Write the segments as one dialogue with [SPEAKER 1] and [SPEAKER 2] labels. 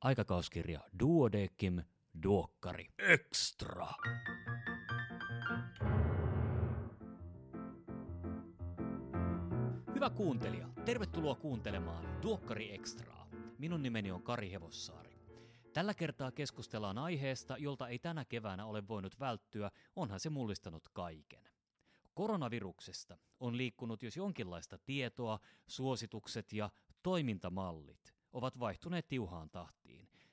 [SPEAKER 1] Aikakauskirja Duodekim Duokkari Extra. Hyvä kuuntelija, tervetuloa kuuntelemaan Duokkari Extraa. Minun nimeni on Kari Hevossaari. Tällä kertaa keskustellaan aiheesta, jolta ei tänä keväänä ole voinut välttyä, onhan se mullistanut kaiken. Koronaviruksesta on liikkunut jos jonkinlaista tietoa, suositukset ja toimintamallit ovat vaihtuneet tiuhaan tahtiin.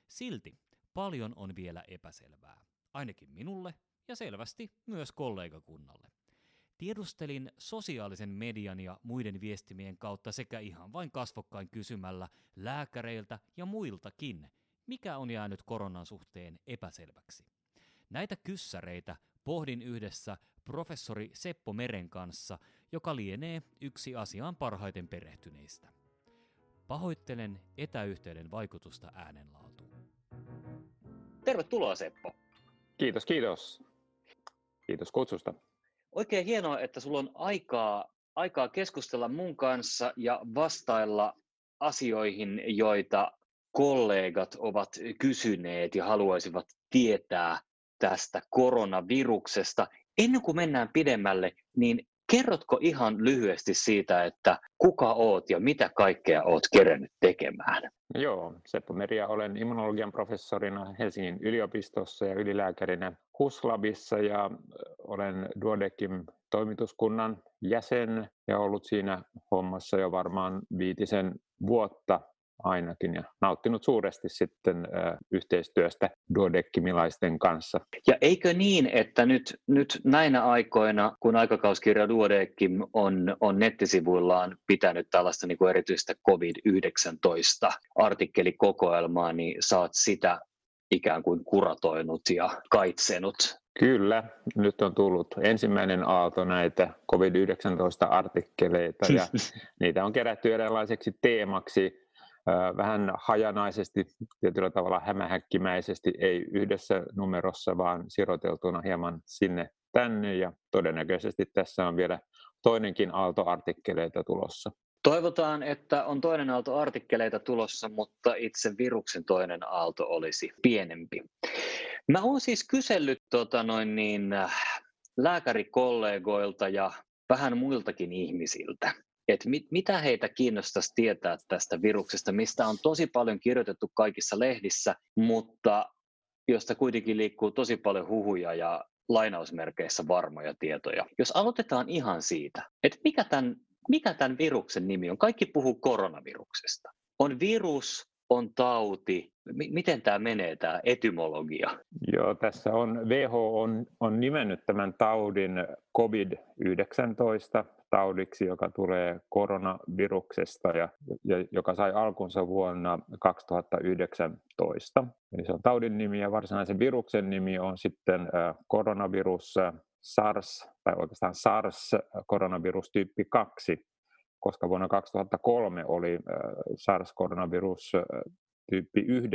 [SPEAKER 1] Silti paljon on vielä epäselvää, ainakin minulle ja selvästi myös kollegakunnalle. Tiedustelin sosiaalisen median ja muiden viestimien kautta sekä ihan vain kasvokkain kysymällä lääkäreiltä ja muiltakin, mikä on jäänyt koronan suhteen epäselväksi. Näitä kyssäreitä pohdin yhdessä professori Seppo Meren kanssa, joka lienee yksi asiaan parhaiten perehtyneistä. Pahoittelen etäyhteyden vaikutusta äänenlaatuun.
[SPEAKER 2] Tervetuloa Seppo.
[SPEAKER 3] Kiitos, kiitos. Kiitos kutsusta.
[SPEAKER 2] Oikein hienoa, että sulla on aikaa, aikaa keskustella mun kanssa ja vastailla asioihin, joita kollegat ovat kysyneet ja haluaisivat tietää tästä koronaviruksesta. Ennen kuin mennään pidemmälle, niin kerrotko ihan lyhyesti siitä, että kuka oot ja mitä kaikkea oot kerennyt tekemään?
[SPEAKER 3] Joo, Seppo Meria olen immunologian professorina Helsingin yliopistossa ja ylilääkärinä HUSLabissa ja olen Duodekim toimituskunnan jäsen ja ollut siinä hommassa jo varmaan viitisen vuotta ainakin ja nauttinut suuresti sitten yhteistyöstä duodekkimilaisten kanssa.
[SPEAKER 2] Ja eikö niin, että nyt, nyt näinä aikoina, kun aikakauskirja Duodeckim on, on nettisivuillaan pitänyt tällaista niin kuin erityistä COVID-19 artikkelikokoelmaa, niin saat sitä ikään kuin kuratoinut ja kaitsenut?
[SPEAKER 3] Kyllä, nyt on tullut ensimmäinen aalto näitä COVID-19-artikkeleita ja niitä on kerätty erilaiseksi teemaksi vähän hajanaisesti, tietyllä tavalla hämähäkkimäisesti, ei yhdessä numerossa, vaan siroteltuna hieman sinne tänne ja todennäköisesti tässä on vielä toinenkin aalto-artikkeleita tulossa.
[SPEAKER 2] Toivotaan, että on toinen aalto artikkeleita tulossa, mutta itse viruksen toinen aalto olisi pienempi. Mä oon siis kysellyt tota noin niin, lääkärikollegoilta ja vähän muiltakin ihmisiltä, että mit, mitä heitä kiinnostaisi tietää tästä viruksesta, mistä on tosi paljon kirjoitettu kaikissa lehdissä, mutta josta kuitenkin liikkuu tosi paljon huhuja ja lainausmerkeissä varmoja tietoja. Jos aloitetaan ihan siitä, että mikä tämän, mikä tämän viruksen nimi on. Kaikki puhuu koronaviruksesta. On virus, on tauti. M- miten tämä menee, tämä etymologia?
[SPEAKER 3] Joo, tässä on WHO on, on nimennyt tämän taudin COVID-19 taudiksi, joka tulee koronaviruksesta ja, ja joka sai alkunsa vuonna 2019. Eli se on taudin nimi ja varsinaisen viruksen nimi on sitten koronavirus SARS tai oikeastaan SARS koronavirus tyyppi 2, koska vuonna 2003 oli SARS-koronavirus tyyppi 1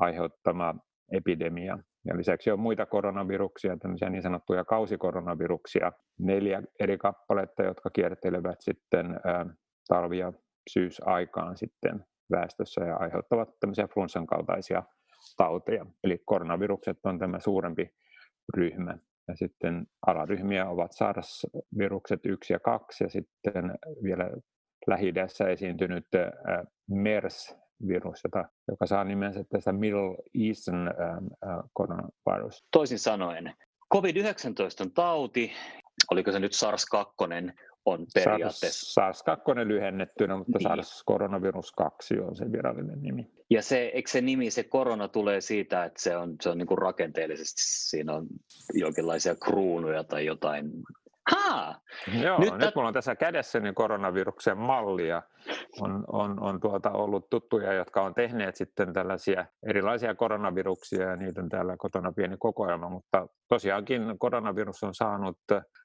[SPEAKER 3] aiheuttama epidemia. Ja lisäksi on muita koronaviruksia, tämmöisiä niin sanottuja kausikoronaviruksia, neljä eri kappaletta, jotka kiertelevät sitten talvi- ja syysaikaan sitten väestössä ja aiheuttavat tämmöisiä flunssan kaltaisia tauteja. Eli koronavirukset on tämä suurempi ryhmä. Ja sitten alaryhmiä ovat SARS-virukset 1 ja 2 ja sitten vielä lähi esiintynyt MERS virus, jota, joka saa nimensä tästä Middle Eastern äh, coronavirus.
[SPEAKER 2] Toisin sanoen, COVID-19 on tauti, oliko se nyt SARS-2, on periaatteessa.
[SPEAKER 3] SARS-2 lyhennettynä, mutta niin. SARS-koronavirus 2 on se virallinen nimi.
[SPEAKER 2] Ja se, eikö se nimi, se korona tulee siitä, että se on, se on niin kuin rakenteellisesti, siinä on jonkinlaisia kruunuja tai jotain
[SPEAKER 3] Haa! Joo, nyt, nyt mulla on tässä kädessäni koronaviruksen mallia. On, on, on tuota ollut tuttuja, jotka on tehneet sitten tällaisia erilaisia koronaviruksia ja niitä on täällä kotona pieni kokoelma, mutta tosiaankin koronavirus on saanut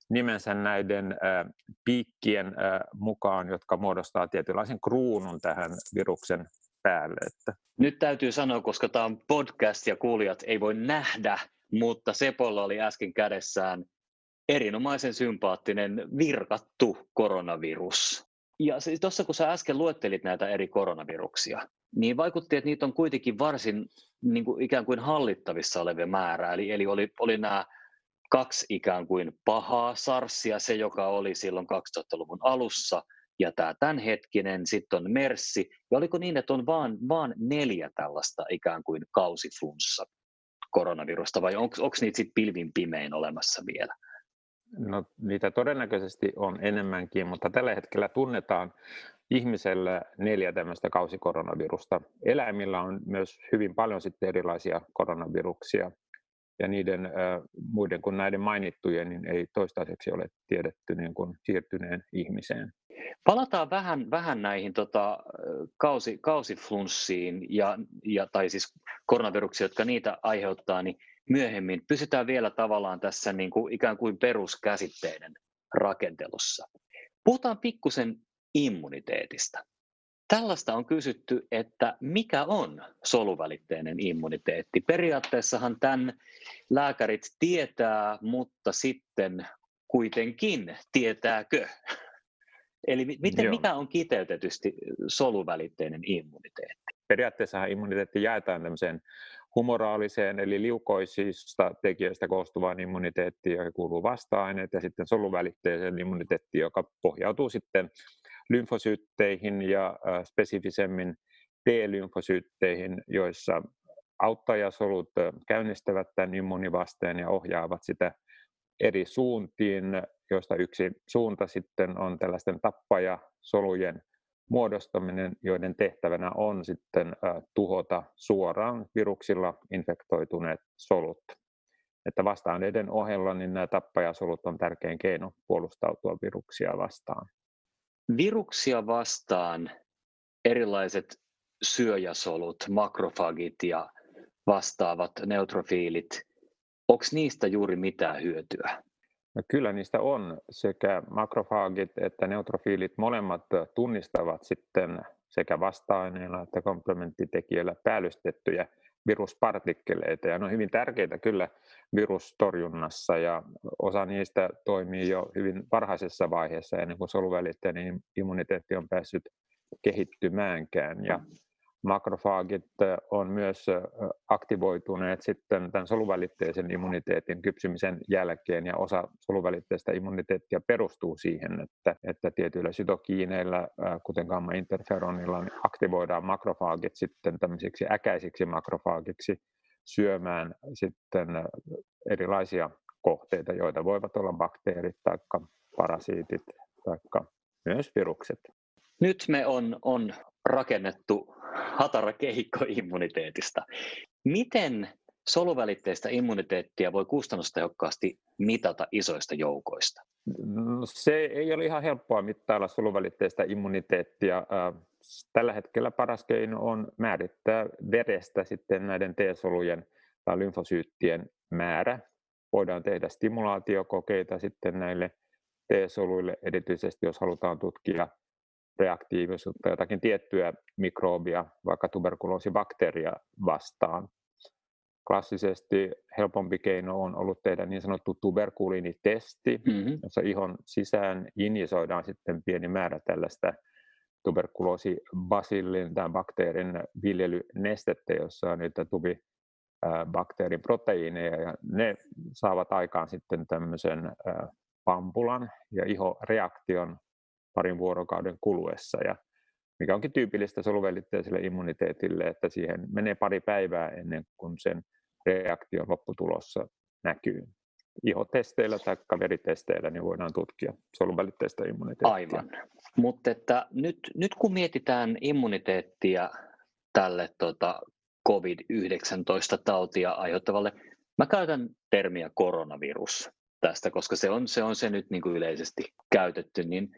[SPEAKER 3] nimensä näiden äh, piikkien äh, mukaan, jotka muodostaa tietynlaisen kruunun tähän viruksen päälle. Että.
[SPEAKER 2] Nyt täytyy sanoa, koska tämä on podcast ja kuulijat ei voi nähdä, mutta Sepolla oli äsken kädessään erinomaisen sympaattinen virkattu koronavirus. Ja tuossa kun sä äsken luettelit näitä eri koronaviruksia, niin vaikutti, että niitä on kuitenkin varsin niin kuin ikään kuin hallittavissa olevia määrä. Eli, eli oli, oli nämä kaksi ikään kuin pahaa sarsia, se joka oli silloin 2000-luvun alussa, ja tämä tämänhetkinen, sitten on Merssi, ja oliko niin, että on vaan, vaan neljä tällaista ikään kuin kausiflunssa koronavirusta, vai onko niitä sitten pilvin pimein olemassa vielä?
[SPEAKER 3] No, niitä todennäköisesti on enemmänkin, mutta tällä hetkellä tunnetaan ihmisellä neljä tämmöistä kausikoronavirusta. Eläimillä on myös hyvin paljon sitten erilaisia koronaviruksia, ja niiden muiden kuin näiden mainittujen niin ei toistaiseksi ole tiedetty niin kuin siirtyneen ihmiseen.
[SPEAKER 2] Palataan vähän, vähän näihin tota, kausi, kausiflunssiin ja, ja, tai siis koronaviruksia, jotka niitä aiheuttaa, niin myöhemmin. Pysytään vielä tavallaan tässä niin kuin ikään kuin peruskäsitteiden rakentelussa. Puhutaan pikkusen immuniteetista. Tällaista on kysytty, että mikä on soluvälitteinen immuniteetti. Periaatteessahan tämän lääkärit tietää, mutta sitten kuitenkin tietääkö? Eli miten, mikä on kiteytetysti soluvälitteinen immuniteetti?
[SPEAKER 3] Periaatteessa immuniteetti jaetaan tämmöiseen humoraaliseen eli liukoisista tekijöistä koostuvaan immuniteettiin, johon kuuluu vasta-aineet, ja sitten soluvälitteiseen immuniteettiin, joka pohjautuu sitten lymfosyytteihin ja spesifisemmin T-lymfosyytteihin, joissa auttajasolut käynnistävät tämän immunivasteen ja ohjaavat sitä eri suuntiin, joista yksi suunta sitten on tällaisten tappajasolujen muodostaminen, joiden tehtävänä on sitten tuhota suoraan viruksilla infektoituneet solut. Että vasta-aineiden ohella niin nämä tappajasolut on tärkein keino puolustautua viruksia vastaan.
[SPEAKER 2] Viruksia vastaan erilaiset syöjäsolut, makrofagit ja vastaavat neutrofiilit, onko niistä juuri mitään hyötyä?
[SPEAKER 3] No kyllä niistä on. Sekä makrofaagit että neutrofiilit molemmat tunnistavat sitten sekä vasta-aineilla että komplementtitekijöillä päällystettyjä viruspartikkeleita. Ja ne on hyvin tärkeitä kyllä virustorjunnassa ja osa niistä toimii jo hyvin varhaisessa vaiheessa ennen kuin soluvälitteinen immuniteetti on päässyt kehittymäänkään. Ja makrofaagit on myös aktivoituneet sitten tämän soluvälitteisen immuniteetin kypsymisen jälkeen ja osa soluvälitteistä immuniteettia perustuu siihen, että, että tietyillä sytokiineilla, kuten gamma-interferonilla, niin aktivoidaan makrofaagit sitten tämmöisiksi äkäisiksi makrofaagiksi syömään sitten erilaisia kohteita, joita voivat olla bakteerit tai parasiitit tai myös virukset.
[SPEAKER 2] Nyt me on, on rakennettu hatara kehikko immuniteetista. Miten soluvälitteistä immuniteettia voi kustannustehokkaasti mitata isoista joukoista?
[SPEAKER 3] No, se ei ole ihan helppoa mittailla soluvälitteistä immuniteettia. Tällä hetkellä paras keino on määrittää verestä sitten näiden T-solujen tai lymfosyyttien määrä. Voidaan tehdä stimulaatiokokeita sitten näille T-soluille, erityisesti jos halutaan tutkia reaktiivisuutta jotakin tiettyä mikrobia, vaikka tuberkuloosibakteeria vastaan. Klassisesti helpompi keino on ollut tehdä niin sanottu tuberkuliinitesti, mm-hmm. jossa ihon sisään injisoidaan sitten pieni määrä tällaista tuberkuloosibasillin tai bakteerin viljelynestettä, jossa on niitä tubi bakteerin proteiineja ja ne saavat aikaan sitten tämmöisen pampulan ja ihoreaktion parin vuorokauden kuluessa. Ja mikä onkin tyypillistä soluvälitteiselle immuniteetille, että siihen menee pari päivää ennen kuin sen reaktion lopputulossa näkyy. Ihotesteillä tai veritesteillä niin voidaan tutkia soluvälitteistä immuniteettia.
[SPEAKER 2] Aivan. Mutta että nyt, nyt kun mietitään immuniteettia tälle tota, COVID-19-tautia aiheuttavalle, mä käytän termiä koronavirus tästä, koska se on se, on se nyt niin kuin yleisesti käytetty, niin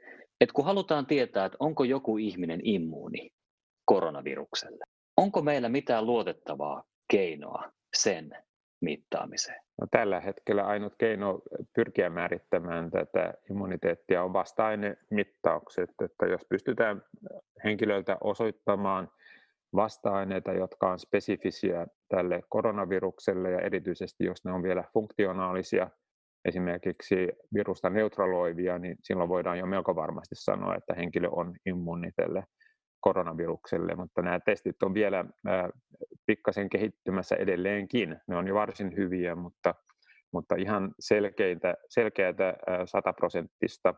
[SPEAKER 2] että kun halutaan tietää, että onko joku ihminen immuuni koronavirukselle, onko meillä mitään luotettavaa keinoa sen mittaamiseen?
[SPEAKER 3] No, tällä hetkellä ainut keino pyrkiä määrittämään tätä immuniteettia on vasta-ainemittaukset, että jos pystytään henkilöltä osoittamaan vasta-aineita, jotka on spesifisiä tälle koronavirukselle ja erityisesti jos ne on vielä funktionaalisia – esimerkiksi virusta neutraloivia, niin silloin voidaan jo melko varmasti sanoa, että henkilö on immuuni tälle koronavirukselle, mutta nämä testit on vielä pikkasen kehittymässä edelleenkin. Ne on jo varsin hyviä, mutta, mutta ihan selkeitä, selkeätä sataprosenttista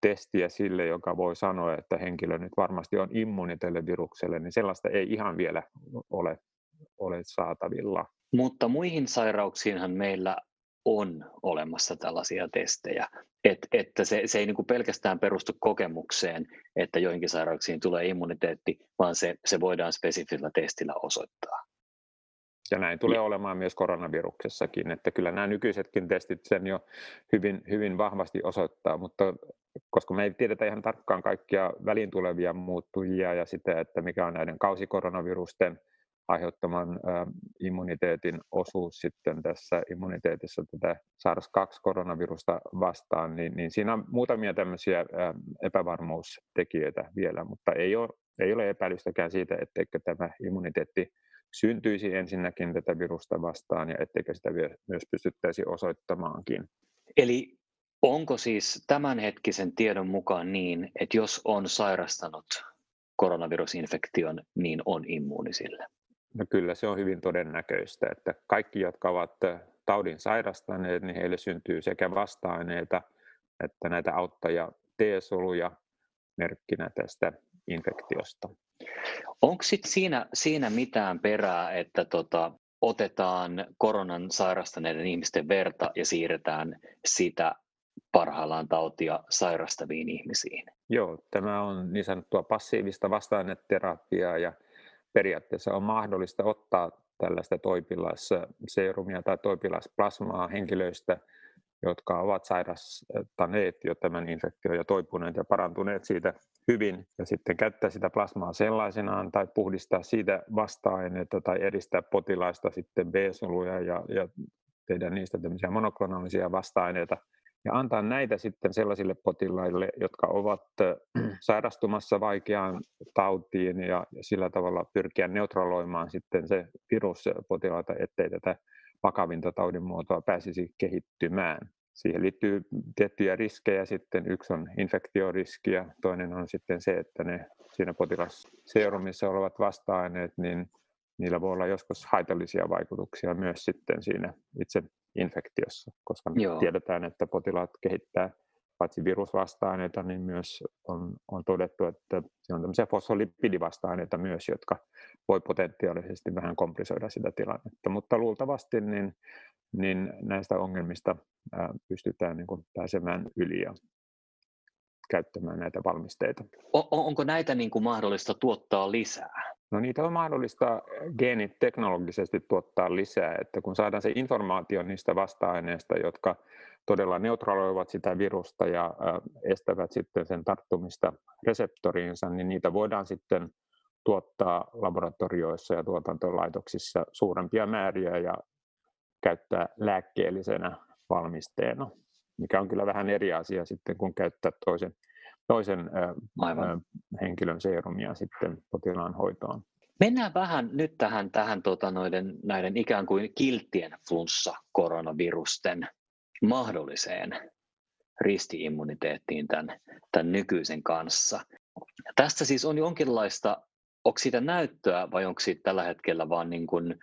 [SPEAKER 3] testiä sille, joka voi sanoa, että henkilö nyt varmasti on immuuni tälle virukselle, niin sellaista ei ihan vielä ole, ole saatavilla.
[SPEAKER 2] Mutta muihin sairauksiinhan meillä on olemassa tällaisia testejä, Et, että se, se ei niin kuin pelkästään perustu kokemukseen, että joihinkin sairauksiin tulee immuniteetti, vaan se, se voidaan spesifillä testillä osoittaa.
[SPEAKER 3] Ja näin tulee olemaan myös koronaviruksessakin, että kyllä nämä nykyisetkin testit sen jo hyvin, hyvin vahvasti osoittaa, mutta koska me ei tiedetä ihan tarkkaan kaikkia väliin tulevia muuttujia ja sitä, että mikä on näiden kausikoronavirusten aiheuttaman immuniteetin osuus sitten tässä immuniteetissa tätä SARS-2-koronavirusta vastaan, niin, niin siinä on muutamia tämmöisiä epävarmuustekijöitä vielä, mutta ei ole, ei ole epäilystäkään siitä, etteikö tämä immuniteetti syntyisi ensinnäkin tätä virusta vastaan ja etteikö sitä myös pystyttäisi osoittamaankin.
[SPEAKER 2] Eli onko siis tämänhetkisen tiedon mukaan niin, että jos on sairastanut koronavirusinfektion, niin on immuuni sille?
[SPEAKER 3] No kyllä se on hyvin todennäköistä, että kaikki, jotka ovat taudin sairastaneet, niin heille syntyy sekä vasta-aineita että näitä auttaja T-soluja merkkinä tästä infektiosta.
[SPEAKER 2] Onko sit siinä, siinä mitään perää, että tota, otetaan koronan sairastaneiden ihmisten verta ja siirretään sitä parhaillaan tautia sairastaviin ihmisiin?
[SPEAKER 3] Joo, tämä on niin sanottua passiivista vasta-aineterapiaa ja periaatteessa on mahdollista ottaa tällaista toipilasseerumia tai toipilasplasmaa henkilöistä, jotka ovat sairastaneet jo tämän infektion ja toipuneet ja parantuneet siitä hyvin ja sitten käyttää sitä plasmaa sellaisenaan tai puhdistaa siitä vasta-aineita tai edistää potilaista sitten B-soluja ja, ja tehdä niistä tämmöisiä monoklonaalisia vasta-aineita ja antaa näitä sitten sellaisille potilaille, jotka ovat sairastumassa vaikeaan tautiin ja sillä tavalla pyrkiä neutraloimaan sitten se virus potilaita, ettei tätä vakavinta taudin muotoa pääsisi kehittymään. Siihen liittyy tiettyjä riskejä sitten. Yksi on infektioriski ja toinen on sitten se, että ne siinä potilasseurumissa olevat vasta-aineet, niin niillä voi olla joskus haitallisia vaikutuksia myös sitten siinä itse infektiossa, koska me Joo. tiedetään, että potilaat kehittää paitsi virusvasta-aineita, niin myös on, on todettu, että siinä on tämmöisiä fosfolipidivasta-aineita myös, jotka voi potentiaalisesti vähän komplisoida sitä tilannetta. Mutta luultavasti niin, niin näistä ongelmista ää, pystytään niin kuin pääsemään yli ja käyttämään näitä valmisteita.
[SPEAKER 2] On, onko näitä niin kuin mahdollista tuottaa lisää?
[SPEAKER 3] No niitä on mahdollista geenit teknologisesti tuottaa lisää, että kun saadaan se informaatio niistä vasta-aineista, jotka todella neutraloivat sitä virusta ja estävät sitten sen tarttumista reseptoriinsa, niin niitä voidaan sitten tuottaa laboratorioissa ja tuotantolaitoksissa suurempia määriä ja käyttää lääkkeellisenä valmisteena, mikä on kyllä vähän eri asia sitten, kun käyttää toisen toisen Aivan. henkilön seerumia sitten potilaan hoitoon.
[SPEAKER 2] Mennään vähän nyt tähän, tähän tota noiden, näiden ikään kuin kilttien flunssa-koronavirusten mahdolliseen ristiimmuniteettiin tämän, tämän nykyisen kanssa. Tästä siis on jonkinlaista, onko siitä näyttöä vai onko siitä tällä hetkellä vain niin kuin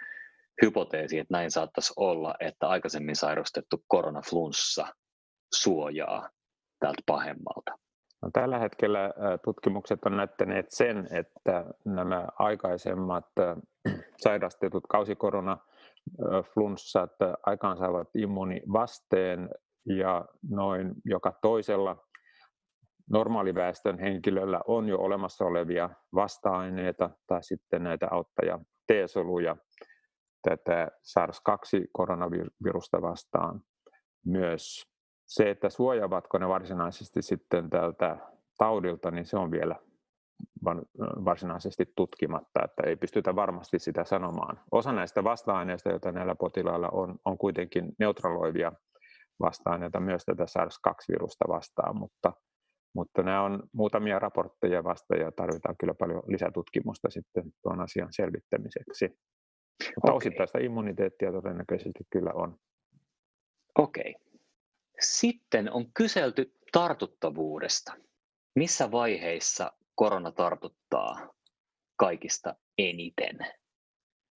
[SPEAKER 2] hypoteesi, että näin saattaisi olla, että aikaisemmin sairastettu koronaflunssa suojaa tältä pahemmalta?
[SPEAKER 3] No, tällä hetkellä tutkimukset on näyttäneet sen, että nämä aikaisemmat sairastetut kausikoronaFlunssat aikaansaavat immuunivasteen ja noin joka toisella normaaliväestön henkilöllä on jo olemassa olevia vasta-aineita tai sitten näitä auttaja T-soluja tätä SARS-2-koronavirusta vastaan myös se, että suojaavatko ne varsinaisesti sitten tältä taudilta, niin se on vielä varsinaisesti tutkimatta, että ei pystytä varmasti sitä sanomaan. Osa näistä vasta-aineista, joita näillä potilailla on, on kuitenkin neutraloivia vasta-aineita myös tätä SARS-2-virusta vastaan, mutta, mutta nämä on muutamia raportteja vasta ja tarvitaan kyllä paljon lisätutkimusta sitten tuon asian selvittämiseksi. Mutta okay. osittaista immuniteettia todennäköisesti kyllä on.
[SPEAKER 2] Okei. Okay. Sitten on kyselty tartuttavuudesta. Missä vaiheissa korona tartuttaa kaikista eniten.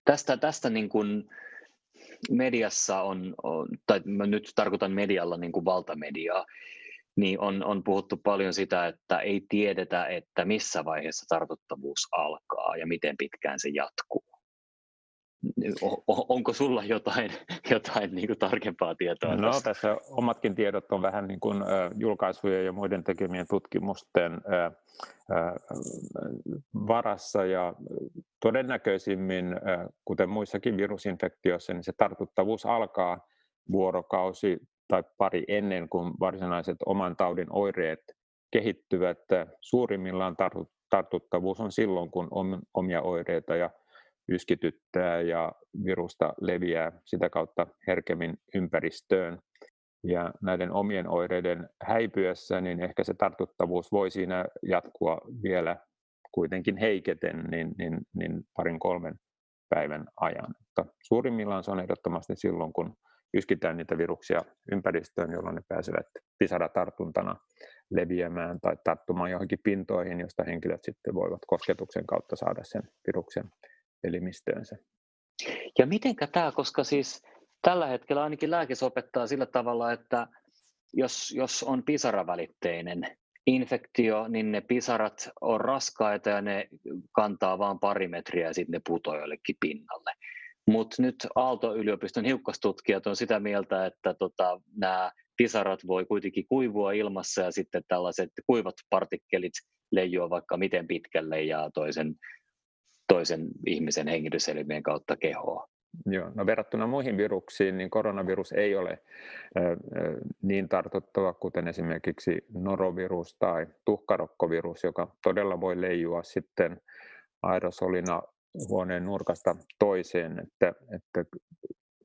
[SPEAKER 2] Tästä, tästä niin kuin mediassa on, on, tai mä nyt tarkoitan medialla niin kuin valtamediaa, niin on, on puhuttu paljon sitä, että ei tiedetä, että missä vaiheessa tartuttavuus alkaa ja miten pitkään se jatkuu. Onko sulla jotain, jotain niin kuin tarkempaa tietoa?
[SPEAKER 3] No tästä? tässä omatkin tiedot on vähän niin kuin, julkaisujen ja muiden tekemien tutkimusten varassa ja todennäköisimmin, kuten muissakin virusinfektioissa, niin se tartuttavuus alkaa vuorokausi tai pari ennen kuin varsinaiset oman taudin oireet kehittyvät. Suurimmillaan tartuttavuus on silloin, kun omia oireita ja yskityttää ja virusta leviää sitä kautta herkemmin ympäristöön. Ja näiden omien oireiden häipyessä, niin ehkä se tartuttavuus voi siinä jatkua vielä kuitenkin heiketen niin, niin, niin parin kolmen päivän ajan. Mutta suurimmillaan se on ehdottomasti silloin, kun yskitään niitä viruksia ympäristöön, jolloin ne pääsevät pisaratartuntana leviämään tai tarttumaan johonkin pintoihin, josta henkilöt sitten voivat kosketuksen kautta saada sen viruksen elimistöönsä.
[SPEAKER 2] Ja mitenkä tämä, koska siis tällä hetkellä ainakin lääkis opettaa sillä tavalla, että jos, jos on pisaravälitteinen infektio, niin ne pisarat on raskaita ja ne kantaa vain pari metriä ja sitten ne putoaa jollekin pinnalle. Mutta nyt Aalto-yliopiston hiukkastutkijat on sitä mieltä, että tota, nämä pisarat voi kuitenkin kuivua ilmassa ja sitten tällaiset kuivat partikkelit leijua vaikka miten pitkälle ja toisen toisen ihmisen hengityselimien kautta kehoa.
[SPEAKER 3] Joo, no verrattuna muihin viruksiin, niin koronavirus ei ole niin tartuttava kuten esimerkiksi norovirus tai tuhkarokkovirus, joka todella voi leijua sitten aerosolina huoneen nurkasta toiseen, että, että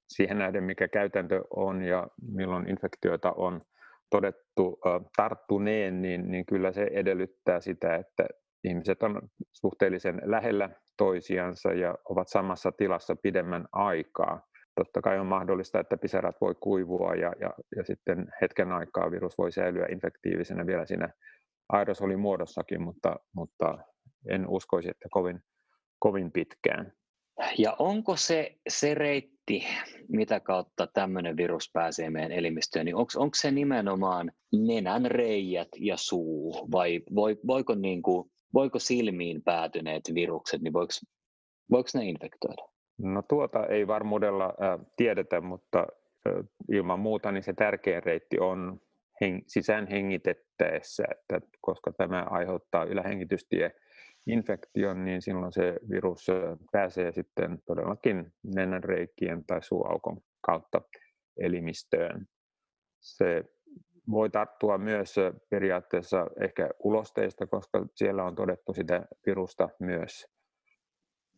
[SPEAKER 3] siihen nähden mikä käytäntö on ja milloin infektioita on todettu tarttuneen, niin, niin kyllä se edellyttää sitä, että ihmiset on suhteellisen lähellä toisiansa ja ovat samassa tilassa pidemmän aikaa. Totta kai on mahdollista, että pisarat voi kuivua ja, ja, ja sitten hetken aikaa virus voi säilyä infektiivisenä vielä siinä aerosolimuodossakin, mutta, mutta en uskoisi, että kovin, kovin pitkään.
[SPEAKER 2] Ja onko se, se reitti, mitä kautta tämmöinen virus pääsee meidän elimistöön, niin onko, onko se nimenomaan nenän reijät ja suu, vai voiko niin kuin voiko silmiin päätyneet virukset, niin voiko, voiko ne infektoida?
[SPEAKER 3] No tuota ei varmuudella äh, tiedetä, mutta äh, ilman muuta niin se tärkein reitti on heng- sisään hengitettäessä, että koska tämä aiheuttaa ylähengitystie infektion, niin silloin se virus pääsee sitten todellakin nenänreikien tai suuaukon kautta elimistöön. Se voi tarttua myös periaatteessa ehkä ulosteista, koska siellä on todettu sitä virusta myös.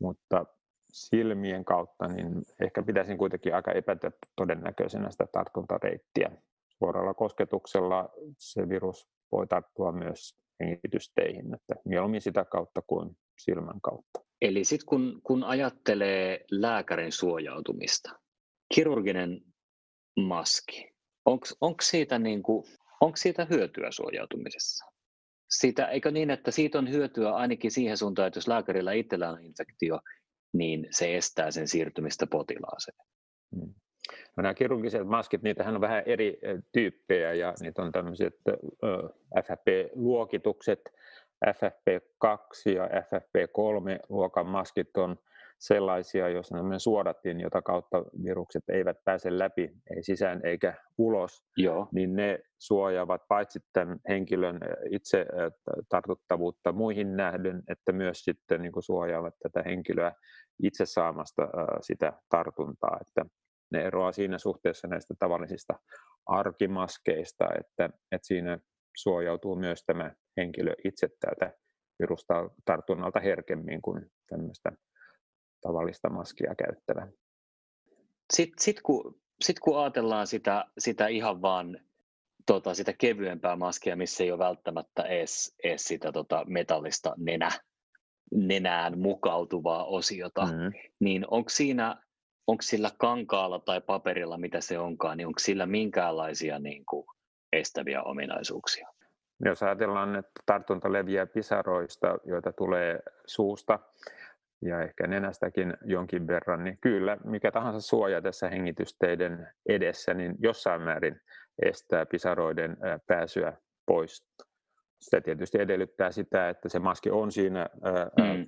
[SPEAKER 3] Mutta silmien kautta niin ehkä pitäisin kuitenkin aika epätodennäköisenä sitä tartuntareittiä. Suoralla kosketuksella se virus voi tarttua myös hengitysteihin, että mieluummin sitä kautta kuin silmän kautta.
[SPEAKER 2] Eli sitten kun, kun ajattelee lääkärin suojautumista, kirurginen maski, Onko siitä, niin siitä hyötyä suojautumisessa? Siitä, eikö niin, että siitä on hyötyä ainakin siihen suuntaan, että jos lääkärillä itsellä on infektio, niin se estää sen siirtymistä potilaaseen. Hmm.
[SPEAKER 3] No nämä kirurgiset maskit, niitähän on vähän eri tyyppejä ja niitä on tämmöiset FFP-luokitukset, FFP2 ja FFP3 luokan maskit on sellaisia, jos on suodattin, jota kautta virukset eivät pääse läpi, ei sisään eikä ulos, Joo. niin ne suojaavat paitsi tämän henkilön itse tartuttavuutta muihin nähden, että myös sitten niin suojaavat tätä henkilöä itse saamasta sitä tartuntaa. Että ne eroaa siinä suhteessa näistä tavallisista arkimaskeista, että, että siinä suojautuu myös tämä henkilö itse tältä virustartunnalta herkemmin kuin tämmöistä tavallista maskia käyttävä.
[SPEAKER 2] Sitten sit kun, sit kun ajatellaan sitä, sitä ihan vaan tota, sitä kevyempää maskia, missä ei ole välttämättä edes, edes sitä tota, metallista nenä, nenään mukautuvaa osiota, mm. niin onko siinä onko sillä kankaalla tai paperilla, mitä se onkaan, niin onko sillä minkäänlaisia niin kuin, estäviä ominaisuuksia?
[SPEAKER 3] jos ajatellaan, että tartunta leviää pisaroista, joita tulee suusta ja ehkä nenästäkin jonkin verran, niin kyllä mikä tahansa suoja tässä hengitysteiden edessä, niin jossain määrin estää pisaroiden pääsyä pois. Se tietysti edellyttää sitä, että se maski on siinä mm.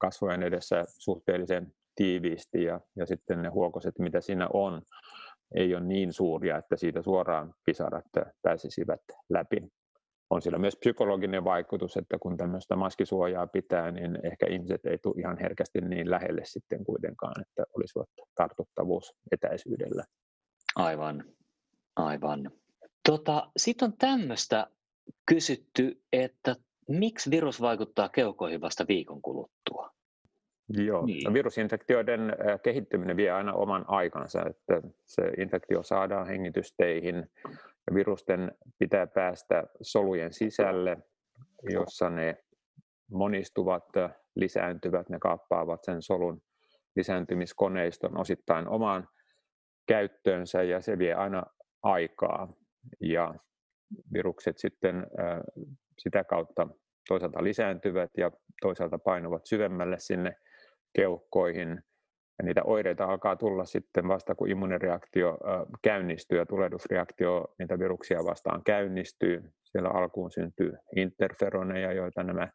[SPEAKER 3] kasvojen edessä suhteellisen tiiviisti ja, ja sitten ne huokoset, mitä siinä on, ei ole niin suuria, että siitä suoraan pisarat pääsisivät läpi. On sillä myös psykologinen vaikutus, että kun tämmöistä maskisuojaa pitää, niin ehkä ihmiset ei tule ihan herkästi niin lähelle sitten kuitenkaan, että olisivat tartuttavuus etäisyydellä.
[SPEAKER 2] Aivan, aivan. Tota, Sitten on tämmöistä kysytty, että miksi virus vaikuttaa keuhkoihin vasta viikon kuluttua?
[SPEAKER 3] Joo, niin. no virusinfektioiden kehittyminen vie aina oman aikansa, että se infektio saadaan hengitysteihin virusten pitää päästä solujen sisälle, jossa ne monistuvat, lisääntyvät, ne kaappaavat sen solun lisääntymiskoneiston osittain omaan käyttöönsä ja se vie aina aikaa ja virukset sitten sitä kautta toisaalta lisääntyvät ja toisaalta painuvat syvemmälle sinne keuhkoihin. Ja niitä oireita alkaa tulla sitten vasta, kun immunireaktio käynnistyy ja tulehdusreaktio niitä viruksia vastaan käynnistyy. Siellä alkuun syntyy interferoneja, joita nämä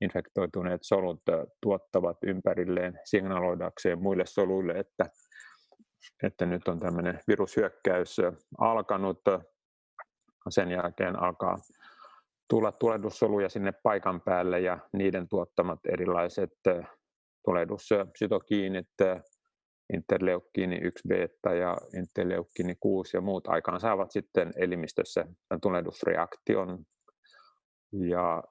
[SPEAKER 3] infektoituneet solut tuottavat ympärilleen signaloidakseen muille soluille, että, että nyt on tämmöinen virushyökkäys alkanut. Sen jälkeen alkaa tulla tulehdussoluja sinne paikan päälle ja niiden tuottamat erilaiset tulehdussytokiinit, interleukkiini 1 beta ja interleukkiini 6 ja muut aikaan saavat sitten elimistössä tulehdusreaktion ja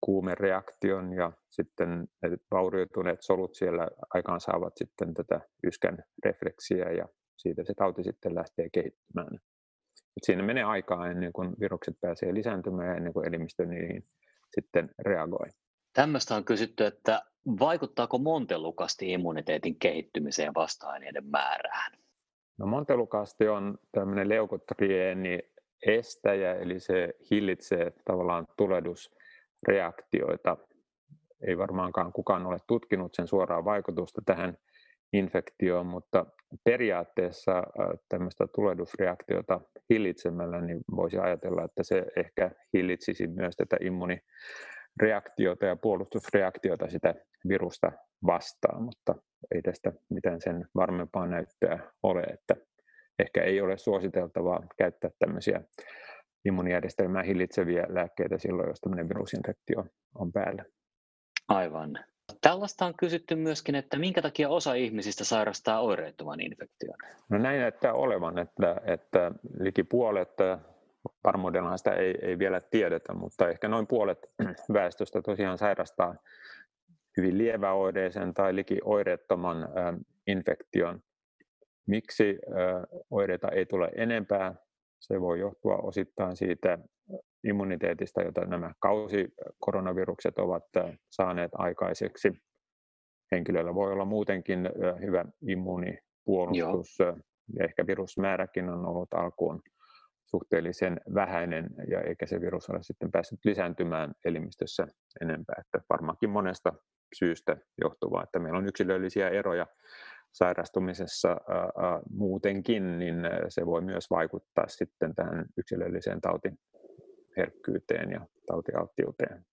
[SPEAKER 3] kuumereaktion ja sitten ne vaurioituneet solut siellä aikaan saavat sitten tätä yskän refleksiä ja siitä se tauti sitten lähtee kehittymään. Et siinä menee aikaa ennen kuin virukset pääsee lisääntymään ja ennen kuin elimistö niihin sitten reagoi.
[SPEAKER 2] Tämmöistä on kysytty, että vaikuttaako montelukasti immuniteetin kehittymiseen ja vasta-aineiden määrään?
[SPEAKER 3] No montelukasti on tämmöinen leukotrieeni estäjä, eli se hillitsee tavallaan tulehdusreaktioita. Ei varmaankaan kukaan ole tutkinut sen suoraa vaikutusta tähän infektioon, mutta periaatteessa tämmöistä tulehdusreaktiota hillitsemällä niin voisi ajatella, että se ehkä hillitsisi myös tätä immuuni reaktiota ja puolustusreaktiota sitä virusta vastaan, mutta ei tästä mitään sen varmempaa näyttöä ole, että ehkä ei ole suositeltavaa käyttää tämmöisiä immunijärjestelmää hillitseviä lääkkeitä silloin, jos tämmöinen virusinfektio on päällä.
[SPEAKER 2] Aivan. Tällaista on kysytty myöskin, että minkä takia osa ihmisistä sairastaa oireettoman infektion?
[SPEAKER 3] No näin näyttää olevan, että, että liki puolet varmuudellahan sitä ei, ei vielä tiedetä, mutta ehkä noin puolet väestöstä tosiaan sairastaa hyvin lieväoireisen tai liki oireettoman infektion. Miksi oireita ei tule enempää? Se voi johtua osittain siitä immuniteetista, jota nämä kausikoronavirukset ovat saaneet aikaiseksi. Henkilöllä voi olla muutenkin hyvä immuunipuolustus Joo. ja ehkä virusmääräkin on ollut alkuun suhteellisen vähäinen ja eikä se virus ole sitten päässyt lisääntymään elimistössä enempää. Että varmaankin monesta syystä johtuvaa, että meillä on yksilöllisiä eroja sairastumisessa ää, muutenkin, niin se voi myös vaikuttaa sitten tähän yksilölliseen tautiherkkyyteen ja tautialttiuteen.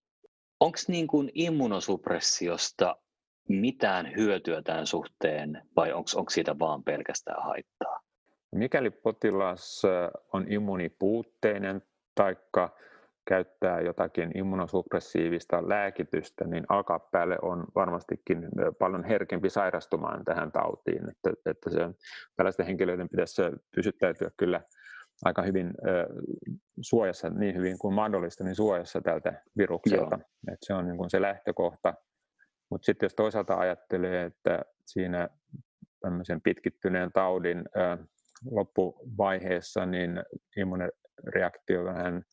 [SPEAKER 2] Onko niin kuin immunosuppressiosta mitään hyötyä tämän suhteen vai onko siitä vaan pelkästään haittaa?
[SPEAKER 3] Mikäli potilas on immunipuutteinen tai käyttää jotakin immunosuppressiivista lääkitystä, niin alkaa päälle on varmastikin paljon herkempi sairastumaan tähän tautiin. Että, että se, tällaisten henkilöiden pitäisi pysyttäytyä kyllä aika hyvin suojassa, niin hyvin kuin mahdollista, niin suojassa tältä virukselta. Että se on niin kuin se lähtökohta. Mutta sitten jos toisaalta ajattelee, että siinä tämmöisen pitkittyneen taudin loppuvaiheessa niin immunireaktio vähän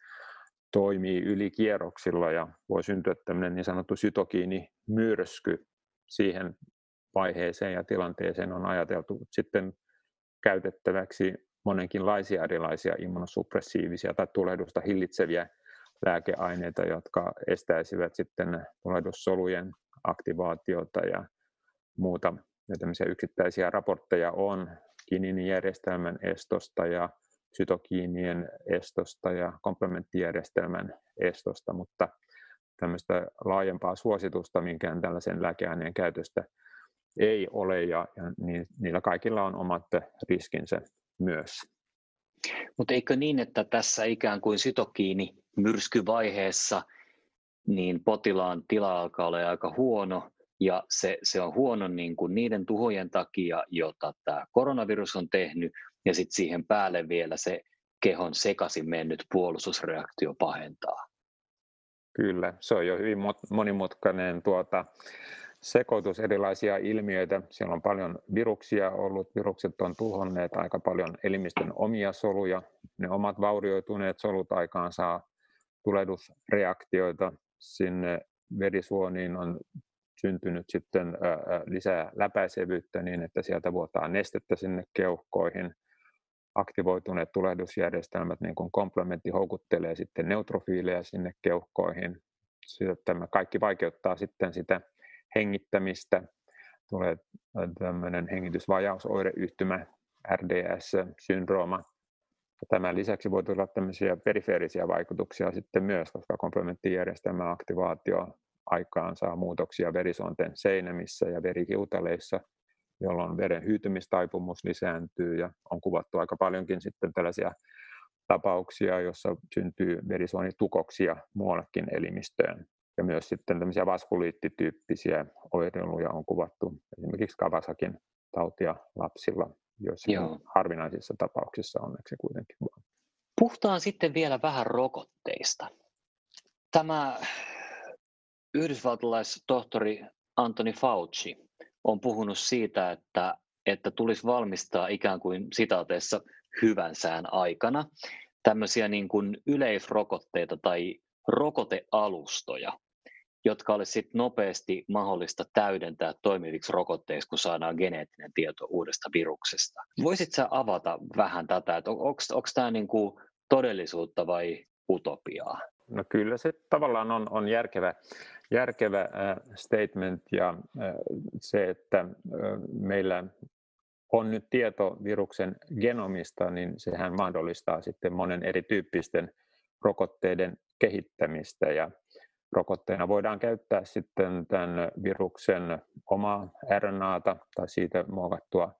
[SPEAKER 3] toimii ylikierroksilla ja voi syntyä tämmöinen niin sanottu sytokiinimyrsky siihen vaiheeseen ja tilanteeseen on ajateltu sitten käytettäväksi monenkinlaisia erilaisia immunosuppressiivisia tai tulehdusta hillitseviä lääkeaineita, jotka estäisivät sitten tulehdussolujen aktivaatiota ja muuta. Ja yksittäisiä raportteja on kininijärjestelmän estosta ja sytokiinien estosta ja komplementtijärjestelmän estosta, mutta tämmöistä laajempaa suositusta minkään tällaisen lääkeaineen käytöstä ei ole ja, ja niillä kaikilla on omat riskinsä myös.
[SPEAKER 2] Mutta eikö niin, että tässä ikään kuin sytokiini myrskyvaiheessa niin potilaan tila alkaa olla aika huono ja se, se on huono niin kuin niiden tuhojen takia, jota tämä koronavirus on tehnyt ja sitten siihen päälle vielä se kehon sekaisin mennyt puolustusreaktio pahentaa.
[SPEAKER 3] Kyllä, se on jo hyvin monimutkainen tuota, sekoitus erilaisia ilmiöitä. Siellä on paljon viruksia ollut. Virukset on tuhonneet aika paljon elimistön omia soluja. Ne omat vaurioituneet solut aikaan saa tulehdusreaktioita. Sinne verisuoniin on syntynyt sitten lisää läpäisevyyttä niin, että sieltä vuotaa nestettä sinne keuhkoihin. Aktivoituneet tulehdusjärjestelmät, niin kuin komplementti, houkuttelee sitten neutrofiileja sinne keuhkoihin. Tämä kaikki vaikeuttaa sitten sitä hengittämistä, tulee tämmöinen hengitysvajausoireyhtymä, RDS-syndrooma. Tämän lisäksi voi tulla tämmöisiä perifeerisiä vaikutuksia sitten myös, koska komplementtijärjestelmän aktivaatio aikaan saa muutoksia verisuonten seinämissä ja verikiutaleissa, jolloin veren hyytymistaipumus lisääntyy ja on kuvattu aika paljonkin sitten tällaisia tapauksia, joissa syntyy verisuonitukoksia muuallekin elimistöön. Ja myös sitten tämmöisiä vaskuliittityyppisiä oireiluja on kuvattu esimerkiksi Kavasakin tautia lapsilla, joissakin Joo. harvinaisissa tapauksissa onneksi kuitenkin vaan.
[SPEAKER 2] Puhtaan sitten vielä vähän rokotteista. Tämä yhdysvaltalaistohtori Anthony Fauci on puhunut siitä, että, että tulisi valmistaa ikään kuin sitaateessa hyvän sään aikana tämmöisiä niin kuin yleisrokotteita tai rokotealustoja, jotka olisi sit nopeasti mahdollista täydentää toimiviksi rokotteiksi, kun saadaan geneettinen tieto uudesta viruksesta. Voisitko avata vähän tätä, että onko tämä niinku todellisuutta vai utopiaa?
[SPEAKER 3] No kyllä se tavallaan on, on järkevä, järkevä äh, statement ja äh, se, että äh, meillä on nyt tieto viruksen genomista, niin sehän mahdollistaa sitten monen erityyppisten rokotteiden kehittämistä ja Rokotteena voidaan käyttää sitten tämän viruksen omaa RNAta tai siitä muokattua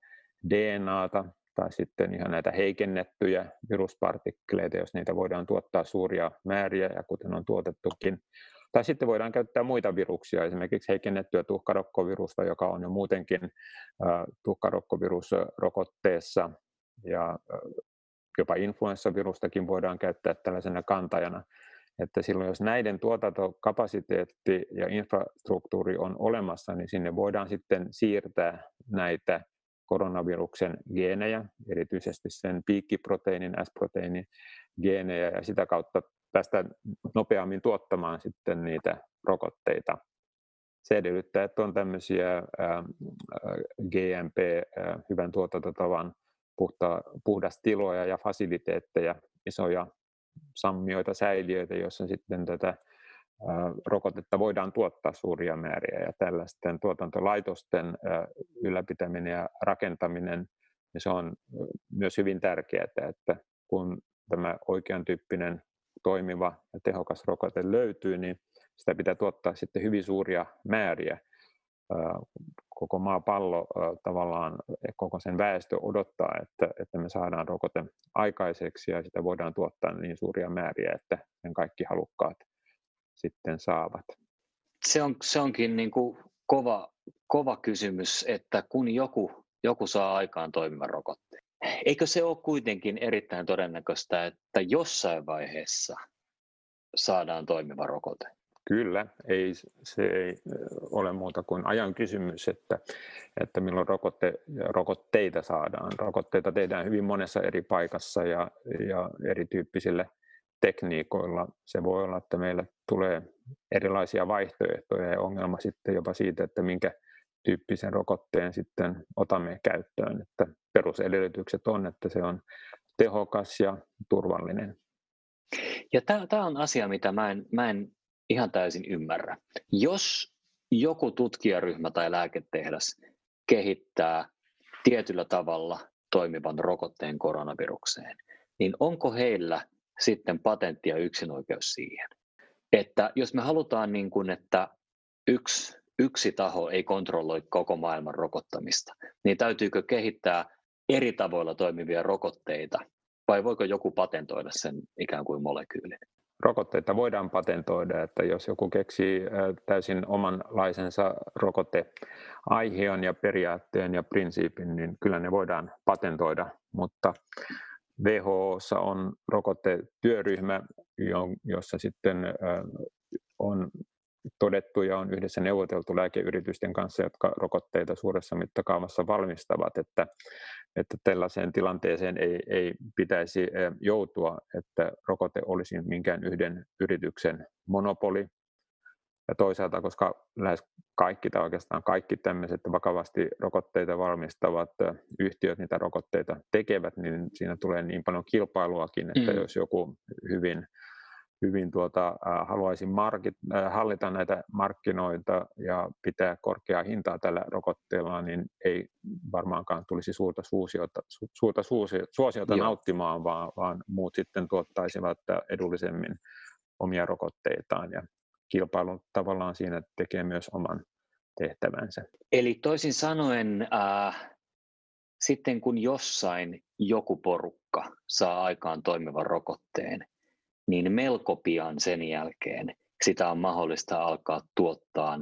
[SPEAKER 3] DNAta tai sitten ihan näitä heikennettyjä viruspartikkeleita, jos niitä voidaan tuottaa suuria määriä ja kuten on tuotettukin. Tai sitten voidaan käyttää muita viruksia, esimerkiksi heikennettyä tuhkarokkovirusta, joka on jo muutenkin tuhkarokkovirusrokotteessa ja jopa influenssavirustakin voidaan käyttää tällaisena kantajana että silloin jos näiden tuotantokapasiteetti ja infrastruktuuri on olemassa, niin sinne voidaan sitten siirtää näitä koronaviruksen geenejä, erityisesti sen piikkiproteiinin, S-proteiinin geenejä, ja sitä kautta päästä nopeammin tuottamaan sitten niitä rokotteita. Se edellyttää, että on tämmöisiä GMP, hyvän tuotantotavan puhta, puhdastiloja ja fasiliteetteja, isoja sammioita, säiliöitä, joissa sitten tätä rokotetta voidaan tuottaa suuria määriä ja tällaisten tuotantolaitosten ylläpitäminen ja rakentaminen, niin se on myös hyvin tärkeää, että kun tämä oikean tyyppinen toimiva ja tehokas rokote löytyy, niin sitä pitää tuottaa sitten hyvin suuria määriä. Koko maapallo tavallaan, koko sen väestö odottaa, että, että me saadaan rokote aikaiseksi ja sitä voidaan tuottaa niin suuria määriä, että sen kaikki halukkaat sitten saavat.
[SPEAKER 2] Se, on, se onkin niin kuin kova, kova kysymys, että kun joku, joku saa aikaan toimivan rokotteen, eikö se ole kuitenkin erittäin todennäköistä, että jossain vaiheessa saadaan toimiva rokote?
[SPEAKER 3] Kyllä, ei, se ei ole muuta kuin ajan kysymys, että, että milloin rokotte, rokotteita saadaan. Rokotteita tehdään hyvin monessa eri paikassa ja, ja erityyppisille tekniikoilla. Se voi olla, että meillä tulee erilaisia vaihtoehtoja ja ongelma sitten jopa siitä, että minkä tyyppisen rokotteen sitten otamme käyttöön. Että perusedellytykset on, että se on tehokas ja turvallinen.
[SPEAKER 2] Ja tämä on asia, mitä mä en, mä en ihan täysin ymmärrä. Jos joku tutkijaryhmä tai lääketehdas kehittää tietyllä tavalla toimivan rokotteen koronavirukseen, niin onko heillä sitten patentti ja yksinoikeus siihen? Että jos me halutaan, niin kuin, että yksi, yksi taho ei kontrolloi koko maailman rokottamista, niin täytyykö kehittää eri tavoilla toimivia rokotteita, vai voiko joku patentoida sen ikään kuin molekyylin?
[SPEAKER 3] Rokotteita voidaan patentoida, että jos joku keksii täysin omanlaisensa rokoteaiheon ja periaatteen ja prinsiipin, niin kyllä ne voidaan patentoida, mutta WHOssa on rokotetyöryhmä, jossa sitten on todettu ja on yhdessä neuvoteltu lääkeyritysten kanssa, jotka rokotteita suuressa mittakaavassa valmistavat, että, että tällaiseen tilanteeseen ei, ei pitäisi joutua, että rokote olisi minkään yhden yrityksen monopoli. Ja toisaalta, koska lähes kaikki tai oikeastaan kaikki tämmöiset vakavasti rokotteita valmistavat yhtiöt niitä rokotteita tekevät, niin siinä tulee niin paljon kilpailuakin, että mm. jos joku hyvin hyvin tuota, haluaisi markit, hallita näitä markkinoita ja pitää korkeaa hintaa tällä rokotteella, niin ei varmaankaan tulisi suurta suosiota, suurta suosiota Joo. nauttimaan, vaan, vaan muut sitten tuottaisivat edullisemmin omia rokotteitaan. Ja kilpailu tavallaan siinä tekee myös oman tehtävänsä.
[SPEAKER 2] Eli toisin sanoen, äh, sitten kun jossain joku porukka saa aikaan toimivan rokotteen, niin melko pian sen jälkeen sitä on mahdollista alkaa tuottaa,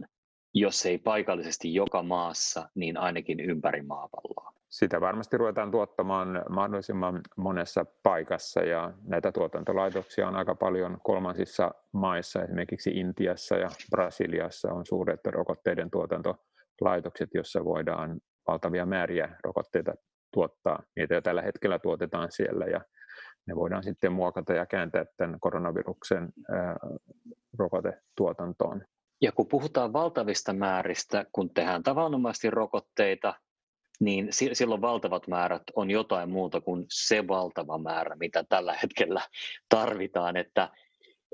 [SPEAKER 2] jos ei paikallisesti joka maassa, niin ainakin ympäri maapalloa.
[SPEAKER 3] Sitä varmasti ruvetaan tuottamaan mahdollisimman monessa paikassa ja näitä tuotantolaitoksia on aika paljon kolmansissa maissa, esimerkiksi Intiassa ja Brasiliassa on suuret rokotteiden tuotantolaitokset, joissa voidaan valtavia määriä rokotteita tuottaa. Niitä jo tällä hetkellä tuotetaan siellä ja ne voidaan sitten muokata ja kääntää tämän koronaviruksen rokotetuotantoon.
[SPEAKER 2] Ja kun puhutaan valtavista määristä, kun tehdään tavanomaisesti rokotteita, niin silloin valtavat määrät on jotain muuta kuin se valtava määrä, mitä tällä hetkellä tarvitaan. Että,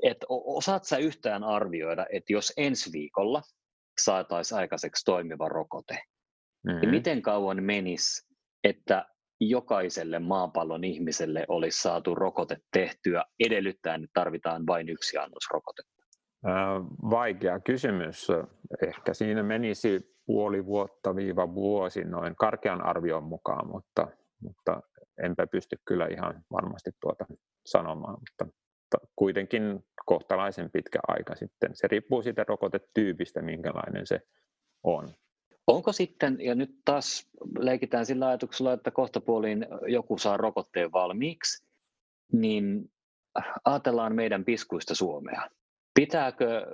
[SPEAKER 2] että osaat sä yhtään arvioida, että jos ensi viikolla saataisiin aikaiseksi toimiva rokote, niin mm-hmm. niin miten kauan menisi, että jokaiselle maapallon ihmiselle olisi saatu rokote tehtyä edellyttäen, että tarvitaan vain yksi annos rokotetta?
[SPEAKER 3] Vaikea kysymys. Ehkä siinä menisi puoli vuotta viiva vuosi noin karkean arvion mukaan, mutta, mutta enpä pysty kyllä ihan varmasti tuota sanomaan. Mutta kuitenkin kohtalaisen pitkä aika sitten. Se riippuu siitä rokotetyypistä, minkälainen se on.
[SPEAKER 2] Onko sitten, ja nyt taas leikitään sillä ajatuksella, että kohtapuoliin joku saa rokotteen valmiiksi, niin ajatellaan meidän piskuista Suomea. Pitääkö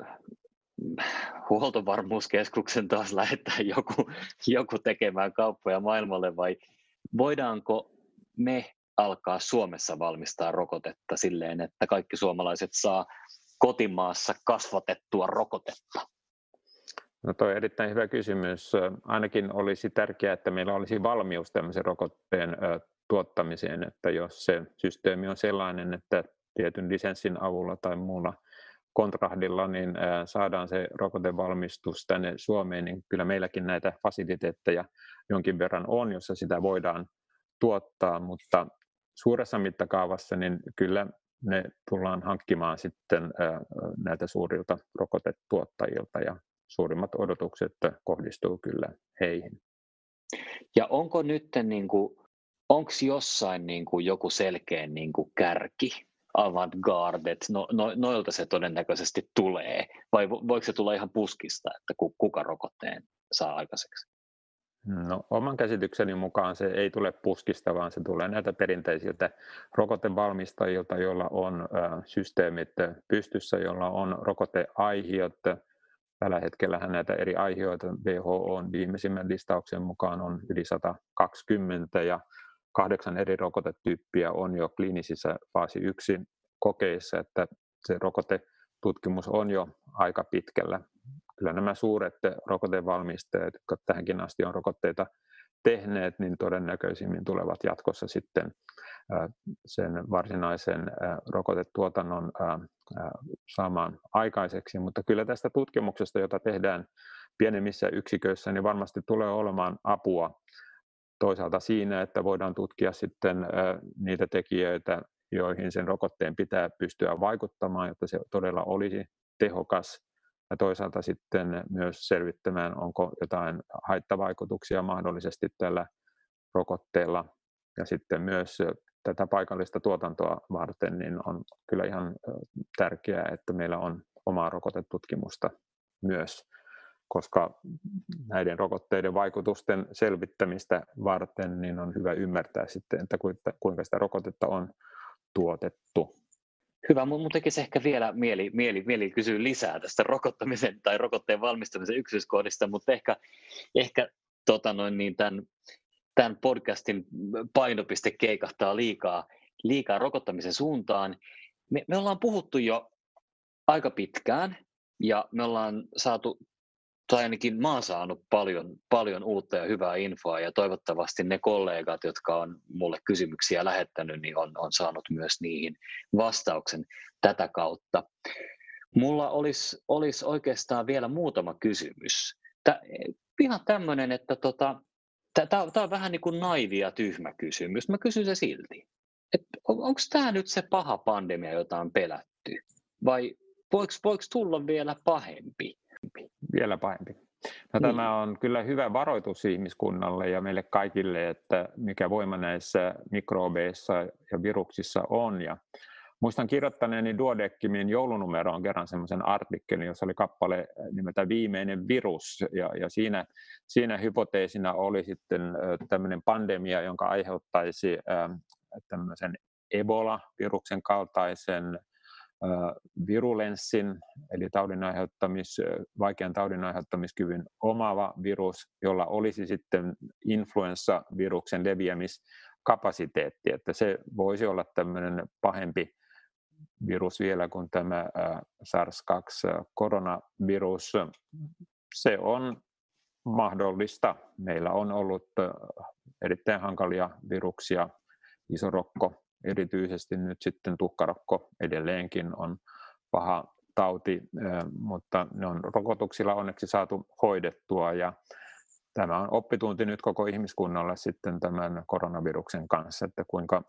[SPEAKER 2] huoltovarmuuskeskuksen taas lähettää joku, joku tekemään kauppoja maailmalle vai voidaanko me alkaa Suomessa valmistaa rokotetta silleen, että kaikki suomalaiset saa kotimaassa kasvatettua rokotetta?
[SPEAKER 3] No toi on erittäin hyvä kysymys. Ainakin olisi tärkeää, että meillä olisi valmius tämmöisen rokotteen tuottamiseen, että jos se systeemi on sellainen, että tietyn lisenssin avulla tai muulla kontrahdilla niin saadaan se rokotevalmistus tänne Suomeen, niin kyllä meilläkin näitä fasiliteetteja jonkin verran on, jossa sitä voidaan tuottaa, mutta suuressa mittakaavassa niin kyllä ne tullaan hankkimaan sitten näiltä suurilta rokotetuottajilta ja suurimmat odotukset kohdistuu kyllä heihin.
[SPEAKER 2] Ja onko nyt niin kuin, onko jossain niin kuin joku selkeä niin kuin kärki, avantgarde, no, no, noilta se todennäköisesti tulee, vai voiko se tulla ihan puskista, että kuka rokotteen saa aikaiseksi?
[SPEAKER 3] No, oman käsitykseni mukaan se ei tule puskista, vaan se tulee näitä perinteisiltä rokotevalmistajilta, joilla on systeemit pystyssä, joilla on rokoteaihiot, Tällä hetkellä näitä eri aiheita on viimeisimmän listauksen mukaan on yli 120 ja kahdeksan eri rokotetyyppiä on jo kliinisissä faasi 1 kokeissa, että se rokotetutkimus on jo aika pitkällä. Kyllä nämä suuret rokotevalmistajat, jotka tähänkin asti on rokotteita tehneet, niin todennäköisimmin tulevat jatkossa sitten sen varsinaisen rokotetuotannon saamaan aikaiseksi. Mutta kyllä tästä tutkimuksesta, jota tehdään pienemmissä yksiköissä, niin varmasti tulee olemaan apua toisaalta siinä, että voidaan tutkia sitten niitä tekijöitä, joihin sen rokotteen pitää pystyä vaikuttamaan, jotta se todella olisi tehokas ja toisaalta sitten myös selvittämään, onko jotain haittavaikutuksia mahdollisesti tällä rokotteella. Ja sitten myös tätä paikallista tuotantoa varten niin on kyllä ihan tärkeää, että meillä on omaa rokotetutkimusta myös, koska näiden rokotteiden vaikutusten selvittämistä varten niin on hyvä ymmärtää sitten, että kuinka sitä rokotetta on tuotettu.
[SPEAKER 2] Hyvä, mun tekisi ehkä vielä mieli, mieli, mieli kysyä lisää tästä rokottamisen tai rokotteen valmistamisen yksityiskohdista, mutta ehkä, ehkä tota noin, niin tämän, tämän podcastin painopiste keikahtaa liikaa, liikaa rokottamisen suuntaan. Me, me ollaan puhuttu jo aika pitkään ja me ollaan saatu tai ainakin mä oon saanut paljon, paljon uutta ja hyvää infoa ja toivottavasti ne kollegat, jotka on mulle kysymyksiä lähettänyt, niin on, on saanut myös niihin vastauksen tätä kautta. Mulla olisi, olisi oikeastaan vielä muutama kysymys. Tää, ihan tämmöinen, että tota, tämä on vähän niin kuin naivi ja tyhmä kysymys. Mä kysyn se silti. On, Onko tämä nyt se paha pandemia, jota on pelätty? Vai voiko tulla vielä pahempi?
[SPEAKER 3] Vielä pahempi. No, niin. Tämä on kyllä hyvä varoitus ihmiskunnalle ja meille kaikille, että mikä voima näissä mikrobeissa ja viruksissa on. Ja muistan kirjoittaneeni Duodeckimin joulunumeroon kerran semmoisen artikkelin, jossa oli kappale nimeltä Viimeinen virus. Ja, ja siinä, siinä hypoteesina oli sitten tämmöinen pandemia, jonka aiheuttaisi tämmöisen Ebola-viruksen kaltaisen virulenssin, eli taudin aiheuttamis, vaikean taudin aiheuttamiskyvyn omaava virus, jolla olisi sitten influenssaviruksen leviämiskapasiteetti, että se voisi olla tämmöinen pahempi virus vielä kuin tämä SARS-2-koronavirus. Se on mahdollista. Meillä on ollut erittäin hankalia viruksia, isorokko erityisesti nyt sitten tuhkarokko edelleenkin on paha tauti, mutta ne on rokotuksilla onneksi saatu hoidettua ja tämä on oppitunti nyt koko ihmiskunnalle sitten tämän koronaviruksen kanssa, että kuinka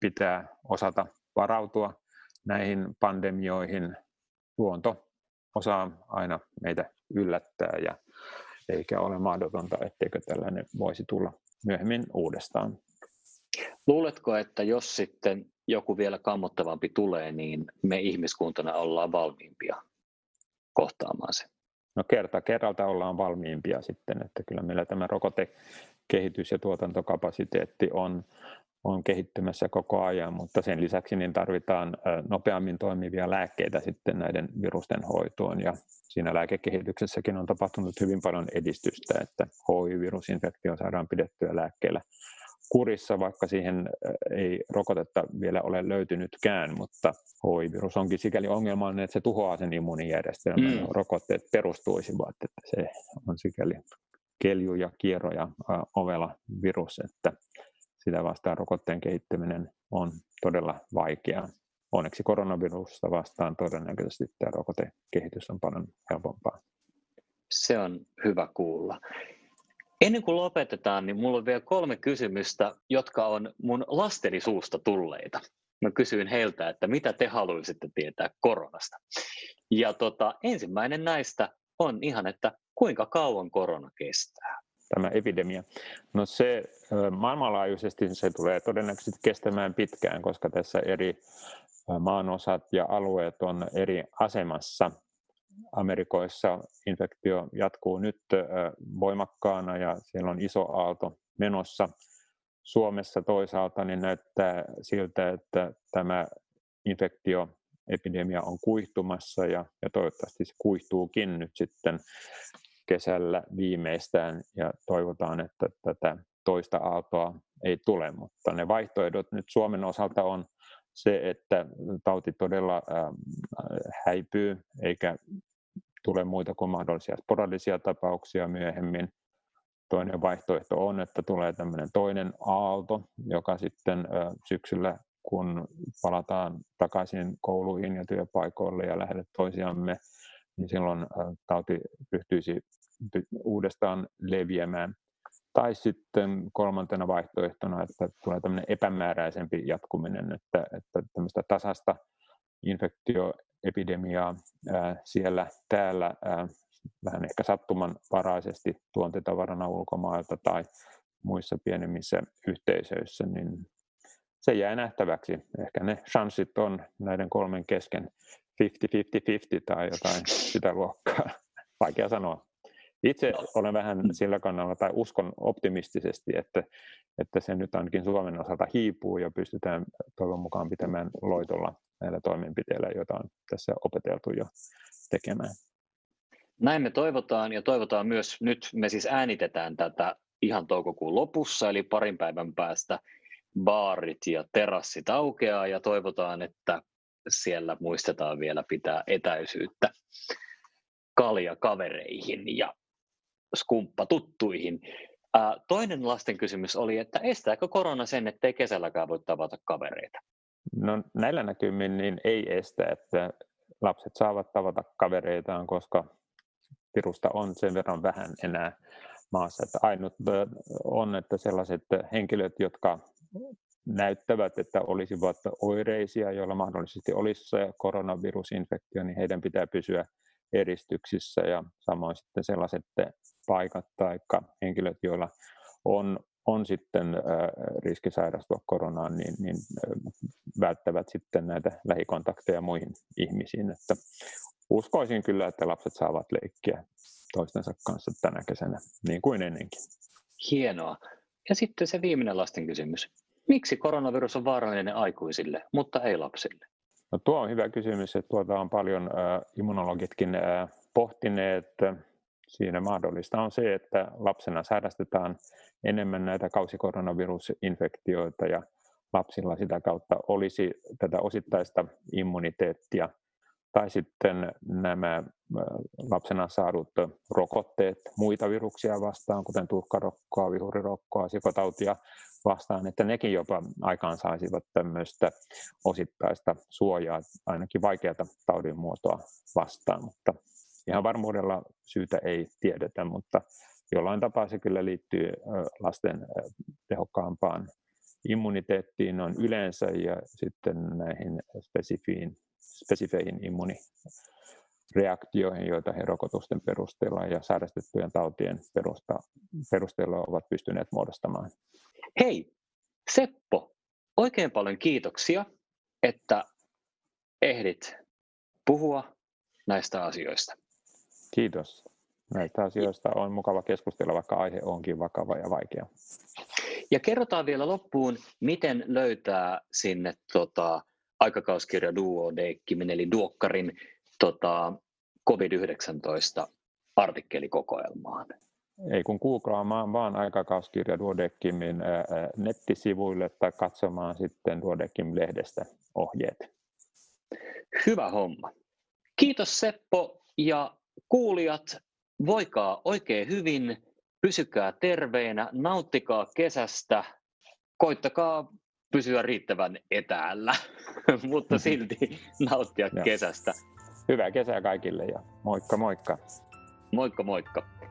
[SPEAKER 3] pitää osata varautua näihin pandemioihin. Luonto osaa aina meitä yllättää ja eikä ole mahdotonta, etteikö tällainen voisi tulla myöhemmin uudestaan.
[SPEAKER 2] Luuletko, että jos sitten joku vielä kammottavampi tulee, niin me ihmiskuntana ollaan valmiimpia kohtaamaan sen?
[SPEAKER 3] No kerta kerralta ollaan valmiimpia sitten, että kyllä meillä tämä rokotekehitys ja tuotantokapasiteetti on, on kehittymässä koko ajan, mutta sen lisäksi niin tarvitaan nopeammin toimivia lääkkeitä sitten näiden virusten hoitoon ja siinä lääkekehityksessäkin on tapahtunut hyvin paljon edistystä, että HIV-virusinfektio saadaan pidettyä lääkkeellä kurissa, vaikka siihen ei rokotetta vielä ole löytynytkään, mutta HIV-virus onkin sikäli ongelmallinen, että se tuhoaa sen immuunijärjestelmän. Mm. Rokotteet perustuisivat, että se on sikäli kelju ja kierro ja ovela virus, että sitä vastaan rokotteen kehittäminen on todella vaikeaa. Onneksi koronavirusta vastaan todennäköisesti tämä rokotekehitys on paljon helpompaa.
[SPEAKER 2] Se on hyvä kuulla. Ennen kuin lopetetaan, niin mulla on vielä kolme kysymystä, jotka on mun lasteni suusta tulleita. Mä kysyin heiltä, että mitä te haluaisitte tietää koronasta. Ja tota, ensimmäinen näistä on ihan, että kuinka kauan korona kestää?
[SPEAKER 3] Tämä epidemia. No se maailmanlaajuisesti se tulee todennäköisesti kestämään pitkään, koska tässä eri maanosat ja alueet on eri asemassa – Amerikoissa infektio jatkuu nyt voimakkaana ja siellä on iso aalto menossa. Suomessa toisaalta niin näyttää siltä, että tämä infektioepidemia on kuihtumassa ja, ja toivottavasti se kuihtuukin nyt sitten kesällä viimeistään ja toivotaan, että tätä toista aaltoa ei tule, mutta ne vaihtoehdot nyt Suomen osalta on se, että tauti todella häipyy eikä tule muita kuin mahdollisia sporadisia tapauksia myöhemmin. toinen vaihtoehto on, että tulee tämmöinen toinen aalto, joka sitten syksyllä, kun palataan takaisin kouluihin ja työpaikoille ja lähelle toisiamme, niin silloin tauti ryhtyisi uudestaan leviämään. Tai sitten kolmantena vaihtoehtona, että tulee tämmöinen epämääräisempi jatkuminen, että, että tämmöistä tasasta infektioepidemiaa ää, siellä täällä ää, vähän ehkä sattumanvaraisesti tuontitavarana ulkomailta tai muissa pienemmissä yhteisöissä, niin se jää nähtäväksi. Ehkä ne chanssit on näiden kolmen kesken 50-50-50 tai jotain sitä luokkaa. Vaikea sanoa. Itse olen vähän mm. sillä kannalla tai uskon optimistisesti, että, että se nyt ainakin Suomen osalta hiipuu ja pystytään toivon mukaan pitämään loitolla näillä toimenpiteillä, joita on tässä opeteltu jo tekemään.
[SPEAKER 2] Näin me toivotaan ja toivotaan myös, nyt me siis äänitetään tätä ihan toukokuun lopussa, eli parin päivän päästä baarit ja terassit aukeaa ja toivotaan, että siellä muistetaan vielä pitää etäisyyttä kavereihin ja skumppa tuttuihin. Toinen lasten kysymys oli, että estääkö korona sen, ettei kesälläkään voi tavata kavereita?
[SPEAKER 3] No näillä näkymin niin ei estä, että lapset saavat tavata kavereitaan, koska virusta on sen verran vähän enää maassa. Että ainut on, että sellaiset henkilöt, jotka näyttävät, että olisivat oireisia, joilla mahdollisesti olisi koronavirusinfektio, niin heidän pitää pysyä eristyksissä ja samoin sitten sellaiset paikat tai henkilöt, joilla on, on sitten riski sairastua koronaan, niin, niin välttävät sitten näitä lähikontakteja muihin ihmisiin. Että uskoisin kyllä, että lapset saavat leikkiä toistensa kanssa tänä kesänä, niin kuin ennenkin.
[SPEAKER 2] Hienoa. Ja sitten se viimeinen lasten kysymys. Miksi koronavirus on vaarallinen aikuisille, mutta ei lapsille?
[SPEAKER 3] No tuo on hyvä kysymys, että tuota on paljon äh, immunologitkin äh, pohtineet. Siinä mahdollista on se, että lapsena sairastetaan enemmän näitä kausikoronavirusinfektioita ja lapsilla sitä kautta olisi tätä osittaista immuniteettia tai sitten nämä lapsena saadut rokotteet muita viruksia vastaan, kuten tuhkarokkoa, vihurirokkoa, sikotautia vastaan, että nekin jopa aikaan saisivat tämmöistä osittaista suojaa, ainakin vaikeata taudin muotoa vastaan, mutta ihan varmuudella syytä ei tiedetä, mutta jollain tapaa se kyllä liittyy lasten tehokkaampaan immuniteettiin on yleensä ja sitten näihin spesifiin spesifeihin immunireaktioihin, joita he rokotusten perusteella ja sairastettujen tautien perusta, perusteella ovat pystyneet muodostamaan.
[SPEAKER 2] Hei, Seppo, oikein paljon kiitoksia, että ehdit puhua näistä asioista.
[SPEAKER 3] Kiitos. Näistä asioista on mukava keskustella, vaikka aihe onkin vakava ja vaikea.
[SPEAKER 2] Ja kerrotaan vielä loppuun, miten löytää sinne tota, aikakauskirja Duodeckimin eli Duokkarin tota, COVID-19 artikkelikokoelmaan.
[SPEAKER 3] Ei kun googlaamaan vaan aikakauskirja Duodeckimin nettisivuille tai katsomaan sitten Duodeckim-lehdestä ohjeet.
[SPEAKER 2] Hyvä homma. Kiitos Seppo ja kuulijat, voikaa oikein hyvin, pysykää terveinä, nauttikaa kesästä, koittakaa pysyä riittävän etäällä, mutta silti nauttia kesästä.
[SPEAKER 3] Hyvää kesää kaikille ja moikka moikka.
[SPEAKER 2] Moikka moikka.